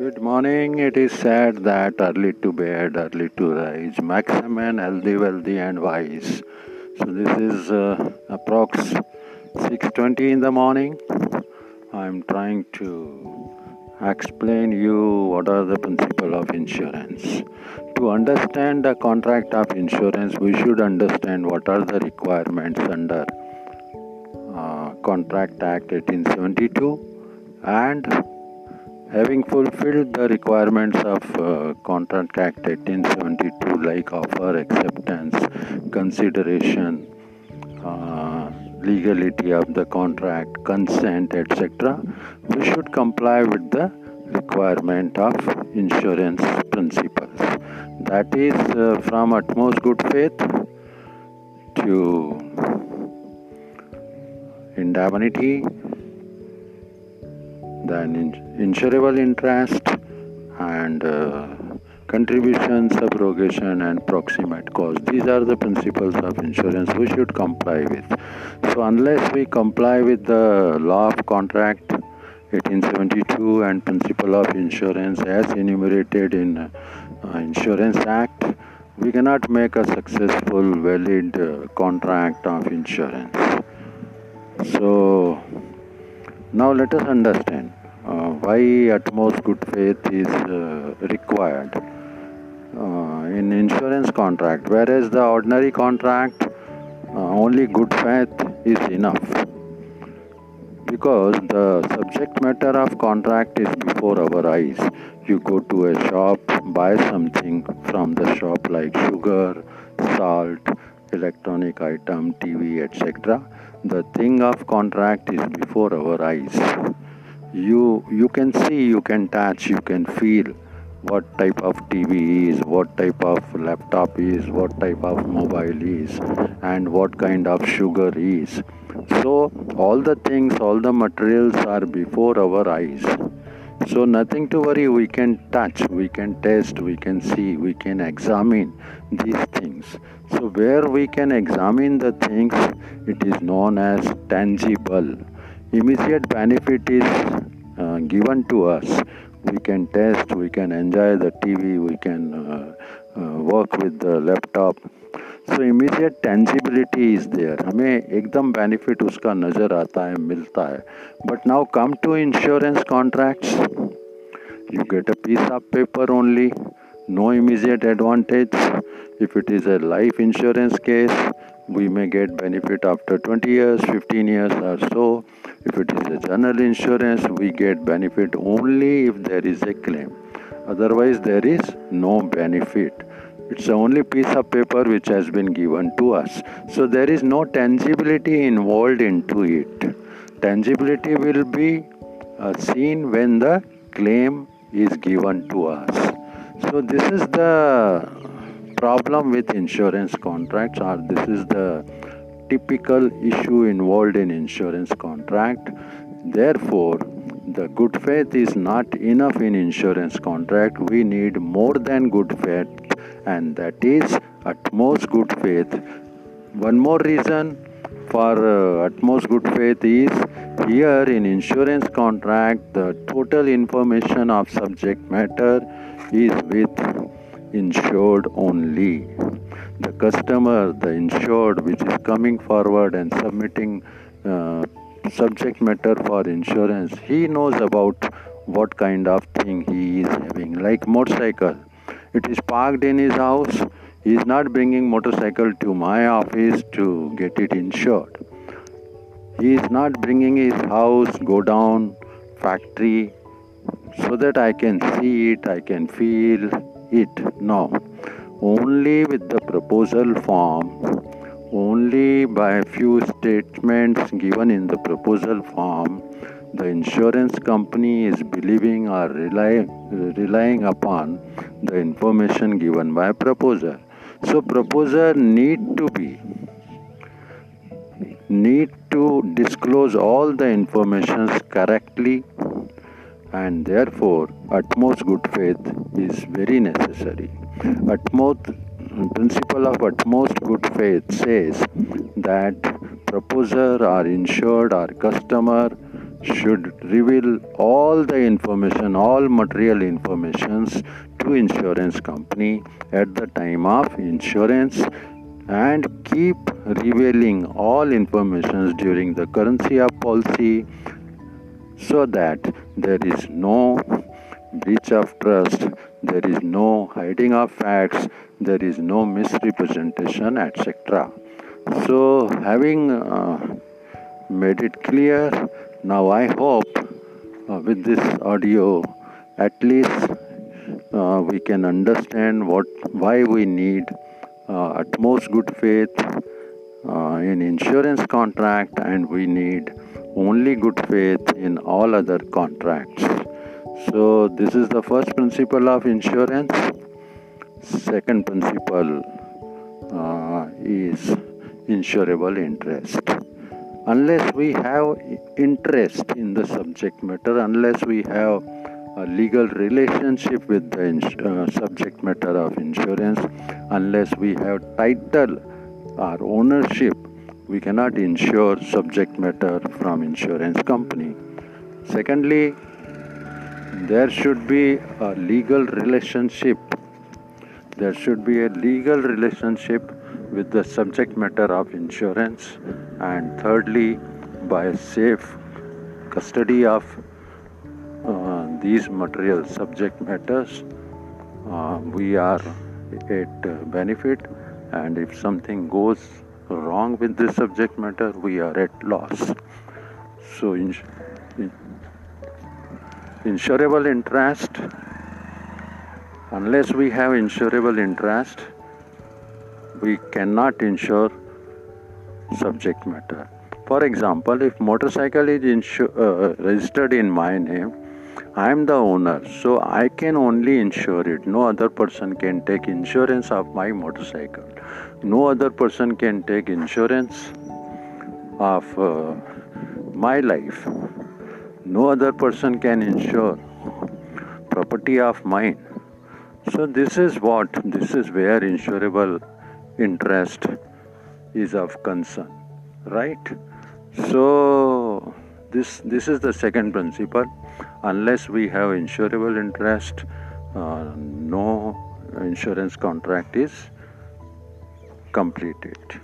Good morning. It is said that early to bed, early to rise, maximum healthy, wealthy, and wise. So this is uh, approx 6:20 in the morning. I'm trying to explain you what are the principle of insurance. To understand the contract of insurance, we should understand what are the requirements under uh, Contract Act 1872 and having fulfilled the requirements of uh, Contract Act 1872 like offer, acceptance, consideration, uh, legality of the contract, consent, etc., we should comply with the requirement of insurance principles. That is uh, from utmost good faith to indemnity then insurable interest and uh, contribution, subrogation, and proximate cause. These are the principles of insurance we should comply with. So, unless we comply with the law of contract 1872 and principle of insurance as enumerated in uh, Insurance Act, we cannot make a successful, valid uh, contract of insurance. So, now let us understand uh, why utmost good faith is uh, required? Uh, in insurance contract whereas the ordinary contract uh, only good faith is enough. Because the subject matter of contract is before our eyes. You go to a shop buy something from the shop like sugar salt electronic item tv etc the thing of contract is before our eyes you you can see you can touch you can feel what type of tv is what type of laptop is what type of mobile is and what kind of sugar is. So all the things all the materials are before our eyes. So nothing to worry we can touch we can taste we can see we can examine these things. So where we can examine the things it is known as tangible immediate benefit is uh, given to us we can test we can enjoy the tv we can uh, uh, work with the laptop so immediate tangibility is there हमें एकदम benefit उसका नज़र आता है मिलता है but now come to insurance contracts you get a piece of paper only no immediate advantage if it is a life insurance case we may get benefit after 20 years 15 years or so if it is a general insurance we get benefit only if there is a claim. Otherwise there is no benefit. It's the only piece of paper which has been given to us. So there is no tangibility involved into it. Tangibility will be uh, seen when the claim is given to us. So this is the problem with insurance contracts or this is the typical issue involved in insurance contract. Therefore the good faith is not enough in insurance contract. We need more than good faith and that is utmost good faith. One more reason for uh, utmost good faith is here in insurance contract the total information of subject matter is with insured only. The customer, the insured, which is coming forward and submitting uh, subject matter for insurance, he knows about what kind of thing he is having. Like motorcycle, it is parked in his house. He is not bringing motorcycle to my office to get it insured. He is not bringing his house, godown, factory, so that I can see it, I can feel, it now only with the proposal form only by a few statements given in the proposal form the insurance company is believing or rely, relying upon the information given by proposer so proposer need to be need to disclose all the informations correctly and therefore utmost good faith is very necessary. Utmost principle of utmost good faith says that proposer or insured or customer should reveal all the information all material informations to insurance company at the time of insurance and keep revealing all informations during the currency of policy so that there is no breach of trust. There is no hiding of facts. There is no misrepresentation etc so having uh, made it clear now i hope uh, with this audio at least uh, we can understand what why we need uh, utmost good faith uh, in insurance contract and we need only good faith in all other contracts so this is the first principle of insurance. Second principle uh, is insurable interest. Unless we have interest in the subject matter unless we have a legal relationship with the ins- uh, subject matter of insurance unless we have title or ownership we cannot insure subject matter from insurance company. Secondly there should be a legal relationship. There should be a legal relationship with the subject matter of insurance. And thirdly by safe custody of uh, these material subject matters uh, we are at benefit. And if something goes wrong with this subject matter we are at loss. So insurable interest. Unless we have insurable interest we cannot insure subject matter. For example if motorcycle is insu- uh, registered in my name i am the owner so i can only insure it. No other person can take insurance of my motorcycle. No other person can take insurance of uh, my life no other person can insure property of mine. So this is what this is where insurable interest is of concern right? So this this is the second principle. Unless we have insurable interest uh, no insurance contract is completed